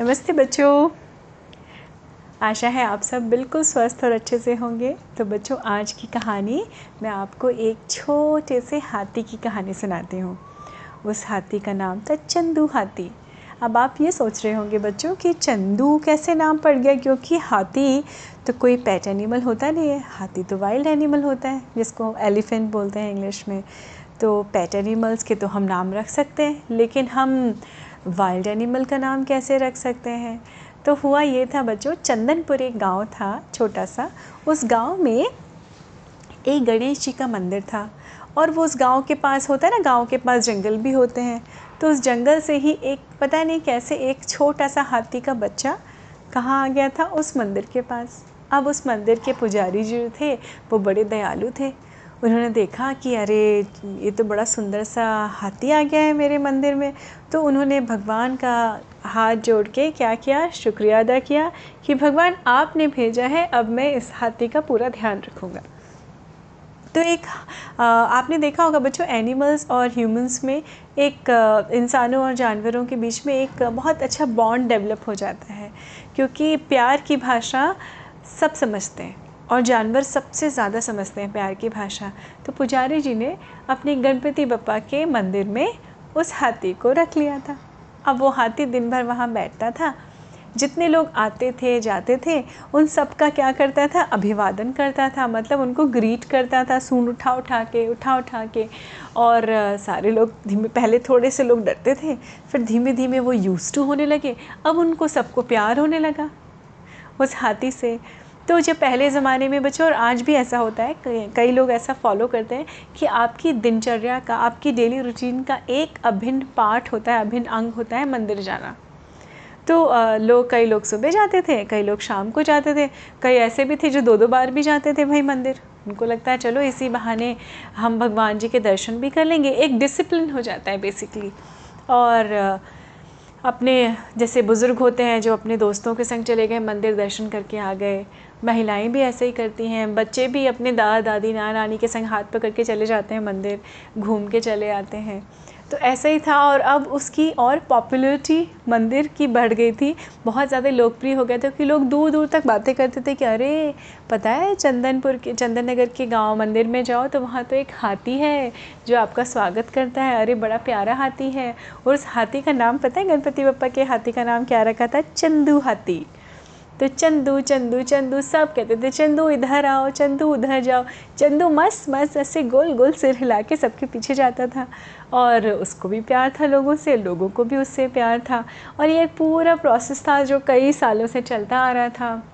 नमस्ते बच्चों। आशा है आप सब बिल्कुल स्वस्थ और अच्छे से होंगे। तो बच्चों, आज की कहानी मैं आपको एक छोटे से हाथी की कहानी सुनाती हूँ। उस हाथी का नाम था चंदू हाथी। अब आप ये सोच रहे होंगे बच्चों कि चंदू कैसे नाम पड़ गया, क्योंकि हाथी तो कोई पेट एनिमल होता नहीं है। हाथी तो वाइल्ड एनिमल होता है, जिसको एलिफेंट बोलते हैं इंग्लिश में। तो पेट एनिमल्स के तो हम नाम रख सकते हैं, लेकिन हम वाइल्ड एनिमल का नाम कैसे रख सकते हैं? तो हुआ ये था बच्चों, चंदनपुर एक गाँव था, छोटा सा। उस गाँव में एक गणेश जी का मंदिर था। और वो उस गाँव के पास होता है ना, गाँव के पास जंगल भी होते हैं। तो उस जंगल से ही एक, पता नहीं कैसे एक छोटा सा हाथी का बच्चा कहाँ आ गया था? उस मंदिर के पास। अब उस मंदिर के पुजारी जी थे, वो बड़े दयालु थे। उन्होंने देखा कि अरे, ये तो बड़ा सुंदर सा हाथी आ गया है मेरे मंदिर में। तो उन्होंने भगवान का हाथ जोड़ के क्या किया? शुक्रिया अदा किया कि भगवान आपने भेजा है, अब मैं इस हाथी का पूरा ध्यान रखूँगा। तो एक आपने देखा होगा बच्चों एनिमल्स और ह्यूमंस में एक इंसानों और जानवरों के बीच में एक बहुत अच्छा बॉन्ड डेवलप हो जाता है। क्योंकि प्यार की भाषा सब समझते हैं। और जानवर सबसे ज़्यादा समझते हैं प्यार की भाषा। तो पुजारी जी ने अपने गणपति बप्पा के मंदिर में उस हाथी को रख लिया था। अब वो हाथी दिन भर वहाँ बैठता था। जितने लोग आते थे, जाते थे, उन सब का क्या करता था? अभिवादन करता था। मतलब उनको ग्रीट करता था सून उठा उठा के, उठा उठा के। और सारे लोग धीमे, पहले थोड़े से लोग डरते थे, फिर धीमे धीमे वो यूज़ टू होने लगे। अब उनको सबको प्यार होने लगा। उस हाथी से तो जब पहले ज़माने में बच्चों, और आज भी ऐसा होता है, कई लोग ऐसा फॉलो करते हैं कि आपकी दिनचर्या का, आपकी डेली रूटीन का एक अभिन्न पार्ट होता है, अभिन्न अंग होता है मंदिर जाना। तो लोग, कई लोग सुबह जाते थे, कई लोग शाम को जाते थे, कई ऐसे भी थे जो दो दो बार भी जाते थे भाई मंदिर। उनको लगता है चलो इसी बहाने हम भगवान जी के दर्शन भी कर लेंगे। एक डिसिप्लिन हो जाता है बेसिकली और अपने जैसे बुज़ुर्ग होते हैं जो अपने दोस्तों के संग चले गए, मंदिर दर्शन करके आ गए। महिलाएँ भी ऐसे ही करती हैं। बच्चे भी अपने दादा, दादी नाना नानी के संग हाथ पकड़ के चले जाते हैं मंदिर, घूम के चले आते हैं। तो ऐसा ही था और अब उसकी और पॉपुलरिटी मंदिर की बढ़ गई थी। बहुत ज़्यादा लोकप्रिय हो गया था क्योंकि लोग दूर दूर तक बातें करते थे कि अरे, पता है चंदनपुर के चंदन नगर के गाँव मंदिर में जाओ तो वहाँ तो एक हाथी है जो आपका स्वागत करता है। अरे, बड़ा प्यारा हाथी है। और उस हाथी का नाम पता है गणपति बप्पा के हाथी का नाम क्या रखा था? चंदू हाथी। तो चंदू चंदू चंदू सब कहते थे, चंदू, इधर आओ, चंदू, उधर जाओ। चंदू मस्त मस्त, ऐसे गोल गोल सिर हिला के सबके पीछे जाता था। और उसको भी प्यार था लोगों से, लोगों को भी उससे प्यार था। और ये पूरा प्रोसेस था जो कई सालों से चलता आ रहा था।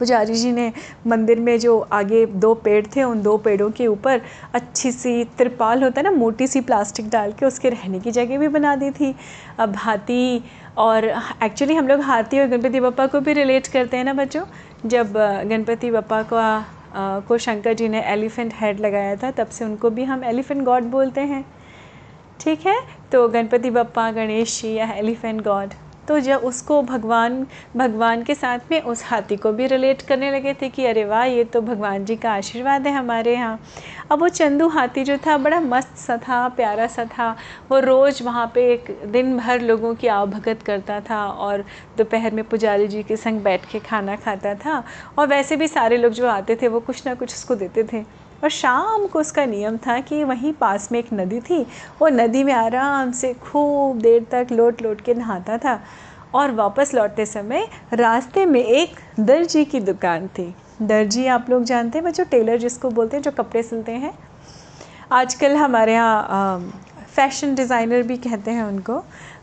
पुजारी जी ने मंदिर में जो आगे दो पेड़ थे, उन दो पेड़ों के ऊपर अच्छी सी तिरपाल होता है ना, मोटी सी प्लास्टिक डाल के उसके रहने की जगह भी बना दी थी। अब हाथी और एक्चुअली हम लोग हाथी और गणपति बप्पा को भी रिलेट करते हैं ना बच्चों। जब गणपति बप्पा को को शंकर जी ने एलिफेंट हेड लगाया था, तब से उनको भी हम एलिफेंट गॉड बोलते हैं। ठीक है? तो गणपति बप्पा, गणेश जी या एलिफेंट गॉड तो जब उसको भगवान भगवान के साथ में उस हाथी को भी रिलेट करने लगे थे कि अरे वाह, ये तो भगवान जी का आशीर्वाद है हमारे यहाँ। अब वो चंदू हाथी जो था, बड़ा मस्त सा था, प्यारा सा था। वो रोज़ वहाँ पे एक दिन भर लोगों की आवभगत करता था और दोपहर में पुजारी जी के संग बैठ के खाना खाता था। और वैसे भी सारे लोग जो आते थे, वो कुछ ना कुछ उसको देते थे। और शाम को उसका नियम था कि वहीं पास में एक नदी थी। वो नदी में आराम से खूब देर तक लोट लोट के नहाता था और वापस लौटते समय रास्ते में एक दर्जी की दुकान थी। दर्जी, आप लोग जानते हैं, बच्चों, टेलर जिसको बोलते हैं, जो कपड़े सिलते हैं? आजकल हमारे यहाँ फ़ैशन डिज़ाइनर भी कहते हैं उनको।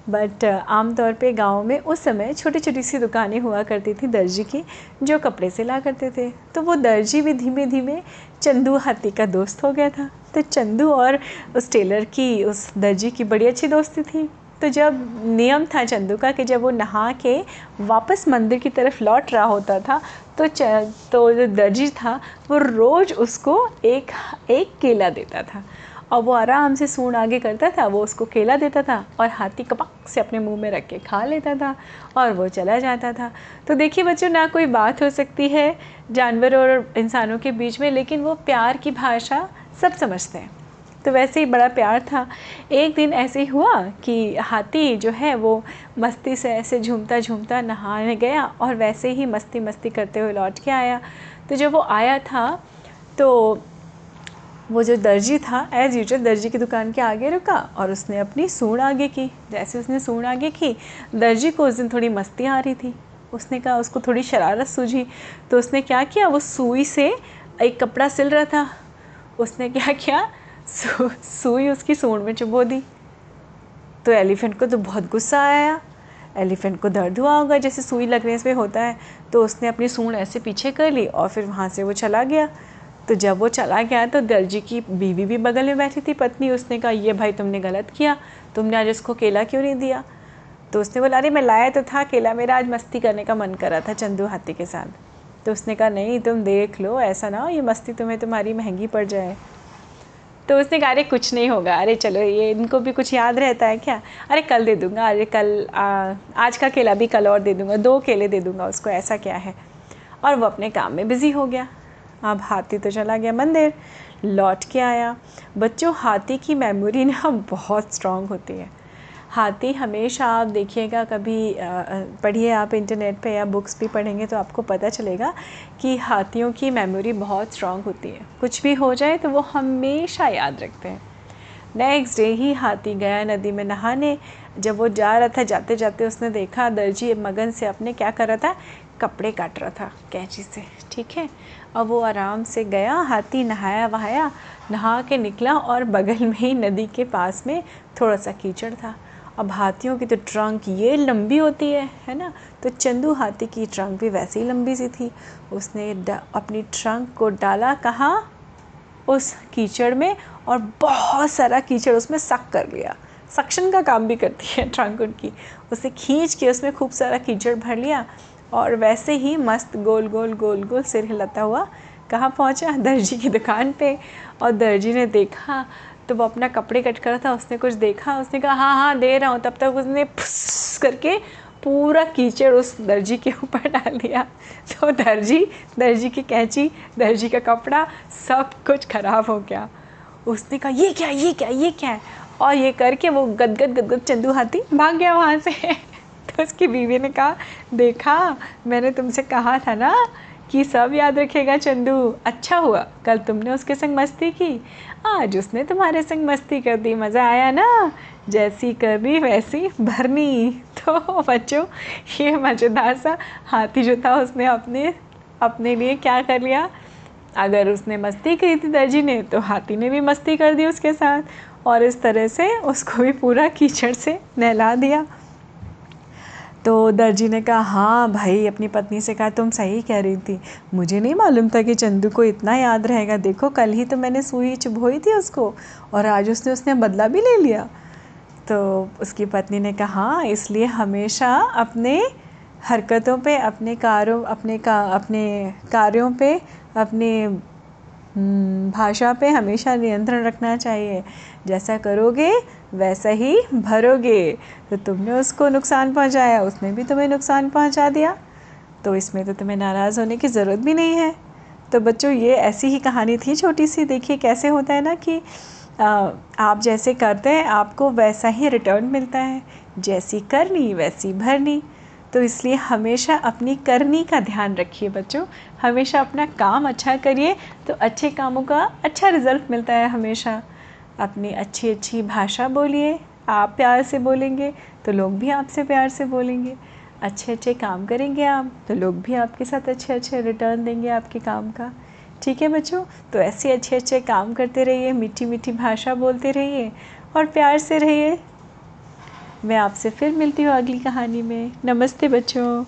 बट uh, आमतौर पे गाँव में उस समय छोटी छोटी सी दुकानें हुआ करती थी दर्जी की जो कपड़े सिला करते थे। तो वो दर्जी भी धीमे धीमे चंदू हाथी का दोस्त हो गया था। तो चंदू और उस टेलर की उस दर्जी की बड़ी अच्छी दोस्ती थी। तो जब नियम था चंदू का कि जब वो नहा के वापस मंदिर की तरफ़ लौट रहा होता था तो च तो जो दर्जी था वो रोज़ उसको एक एक केला देता था। और वो आराम से सूंड आगे करता था, वो उसको केला देता था और हाथी कपाक से अपने मुँह में रख के खा लेता था और वो चला जाता था। तो देखिए बच्चों, ना कोई बात हो सकती है जानवर और इंसानों के बीच में, लेकिन वो प्यार की भाषा सब समझते हैं। तो वैसे ही बड़ा प्यार था। एक दिन ऐसे ही हुआ कि हाथी जो है, वो मस्ती से ऐसे झूमता झूमता नहाने गया और वैसे ही मस्ती मस्ती करते हुए लौट के आया। तो जब वो आया था तो वो जो दर्जी था एज़ यूजल दर्जी की दुकान के आगे रुका और उसने अपनी सूढ़ आगे की। जैसे उसने सूढ़ आगे की दर्जी को उस दिन थोड़ी मस्ती आ रही थी। उसने कहा उसको थोड़ी शरारत सूझी। तो उसने क्या किया वो सुई से एक कपड़ा सिल रहा था। उसने क्या किया सु, सुई उसकी सूंड में चुबो दी। तो एलिफेंट को तो बहुत गुस्सा आया। एलिफेंट को दर्द हुआ होगा जैसे सुई लगने से होता है। तो उसने अपनी सूंड ऐसे पीछे कर ली और फिर वहाँ से वो चला गया। तो जब वो चला गया तो दर्जी की बीवी भी बगल में बैठी थी पत्नी। उसने कहा ये भाई तुमने गलत किया तुमने आज उसको केला क्यों नहीं दिया? तो उसने बोला अरे मैं लाया तो था केला मेरा आज मस्ती करने का मन कर था चंदू हाथी के साथ। तो उसने कहा नहीं तुम देख लो ऐसा ना हो ये मस्ती तुम्हें तुम्हारी महँगी पड़ जाए। तो उसने कहा अरे कुछ नहीं होगा। अरे चलो ये इनको भी कुछ याद रहता है क्या? अरे कल दे दूँगा। अरे कल आ, आज का केला भी कल और दे दूँगा दो केले दे दूँगा उसको ऐसा क्या है? और वो अपने काम में बिज़ी हो गया। अब हाथी तो चला गया मंदिर, लौट के आया। बच्चों, हाथी की मेमोरी ना बहुत स्ट्रांग होती है। हाथी हमेशा आप देखिएगा, कभी पढ़िए आप इंटरनेट पे या बुक्स भी पढ़ेंगे तो आपको पता चलेगा कि हाथियों की मेमोरी बहुत स्ट्रांग होती है। कुछ भी हो जाए तो वो हमेशा याद रखते हैं। नेक्स्ट डे ही हाथी गया नदी में नहाने। जब वो जा रहा था जाते जाते उसने देखा, दर्जी, मगन से अपने क्या कर रहा था? कपड़े काट रहा था कैंची से, ठीक है? अब वो आराम से गया, हाथी नहाया वहाया, नहा के निकला और बगल में ही नदी के पास में थोड़ा सा कीचड़ था। अब हाथियों की तो ट्रंक ये लंबी होती है है ना? तो चंदू हाथी की ट्रंक भी वैसे ही लंबी सी थी। उसने अपनी ट्रंक को डाला, कहाँ, उस कीचड़ में और बहुत सारा कीचड़ उसमें सक कर लिया। सक्शन का काम भी करती है ट्रंक उनकी। उसे खींच के उसमें खूब सारा कीचड़ भर लिया। और वैसे ही मस्त गोल गोल गोल गोल सिर हिलाता हुआ कहाँ पहुँचा? दर्जी की दुकान पे। और दर्जी ने देखा तो वो अपना कपड़े कट कर था, उसने कुछ देखा, उसने कहा हाँ हाँ दे रहा हूँ। तब तक उसने फुस करके पूरा कीचड़ उस दर्जी के ऊपर डाल दिया। तो दर्जी दर्जी की कैंची, दर्जी का कपड़ा सब कुछ ख़राब हो गया। उसने कहा, ये क्या ये क्या ये क्या? है और ये करके वो गदगद गदगद चंदू हाथी भाग गया वहाँ से। उसकी बीवी ने कहा, देखा, मैंने तुमसे कहा था ना कि सब याद रखेगा चंदू। अच्छा हुआ, कल तुमने उसके संग मस्ती की। आज उसने तुम्हारे संग मस्ती कर दी, मज़ा आया ना? जैसी करनी, वैसी भरनी। तो बच्चों, ये मज़ेदार सा हाथी जो था उसने अपने अपने लिए क्या कर लिया? अगर उसने मस्ती की थी दर्जी ने तो हाथी ने भी मस्ती कर दी उसके साथ और इस तरह से उसको भी पूरा कीचड़ से नहला दिया। तो दर्जी ने कहा हाँ भाई, अपनी पत्नी से कहा, तुम सही कह रही थी। मुझे नहीं मालूम था कि चंदू को इतना याद रहेगा। देखो, कल ही तो मैंने सुई चुभोई थी उसको, और आज उसने उसने बदला भी ले लिया। तो उसकी पत्नी ने कहा हाँ इसलिए हमेशा अपने हरकतों पे, अपने कारों, अपने का, अपने कार्यों पे, अपने भाषा पे हमेशा नियंत्रण रखना चाहिए। जैसा करोगे, वैसा ही भरोगे। तो तुमने उसको नुकसान पहुँचाया, उसने भी तुम्हें नुकसान पहुँचा दिया। तो इसमें तो तुम्हें नाराज़ होने की ज़रूरत भी नहीं है। तो बच्चों, ये ऐसी ही कहानी थी छोटी सी देखिए कैसे होता है ना कि आप जैसे करते हैं, आपको वैसा ही रिटर्न मिलता है। जैसी करनी, वैसी भरनी। तो इसलिए हमेशा अपनी करनी का ध्यान रखिए बच्चों। हमेशा अपना काम अच्छा करिए तो अच्छे कामों का अच्छा रिज़ल्ट मिलता है हमेशा। अपनी अच्छी अच्छी भाषा बोलिए, आप प्यार से बोलेंगे तो लोग भी आपसे प्यार से बोलेंगे। अच्छे अच्छे काम करेंगे आप तो लोग भी आपके साथ अच्छे अच्छे रिटर्न देंगे आपके काम का। ठीक है बच्चों? तो ऐसे अच्छे अच्छे काम करते रहिए मीठी मीठी भाषा बोलते रहिए और प्यार से रहिए। मैं आपसे फिर मिलती हूँ अगली कहानी में। नमस्ते बच्चों।